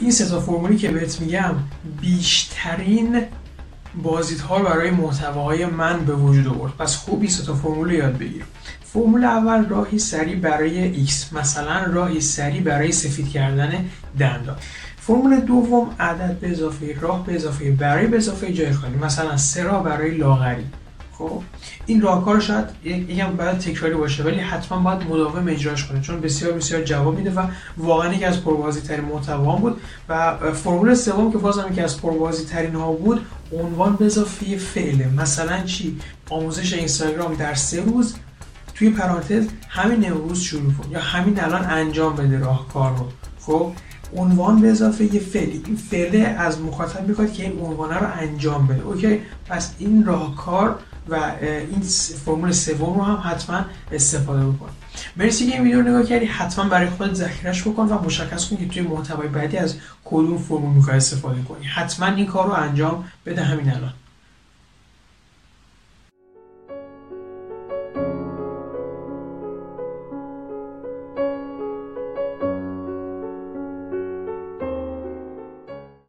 این سه تا فرمولی که بهت میگم بیشترین بازدیدها برای محتواهای من به وجود آورد. پس خوب این سه تا فرمول یاد بگیر. فرمول اول راهی سری برای x مثلا راهی سری برای سفید کردن دندان. فرمول دوم عدد به اضافه راه به اضافه برای به اضافه جای خالی مثلا سه راه برای لاغری. خب این راهکار شاید یکم باید تکراری باشه ولی حتما باید مداوم اجراش کنه چون بسیار بسیار جواب میده و واقعا یکی از پربازی ترین محتوا بود و فرمول سوم که بازم یکی از پربازی ترین ها بود عنوان اضافه فعله مثلا چی؟ آموزش اینستاگرام در سه روز توی پرانتز همین امروز شروع کن یا همین الان انجام بده راهکار رو. خب؟ عنوان به اضافه یه فعلی. این فعله از مخاطب می‌خواد که این عنوانه رو انجام بده. اوکی. پس این راهکار و این فرمول سوم رو هم حتما استفاده بکن. مرسی که این ویدیو نگاه کردی. حتما برای خودت ذخیرش بکن و مشخص کن که توی محتوای بعدی از کدوم فرمول می‌خوای استفاده کنی. حتما این کار رو انجام بده. همین الان.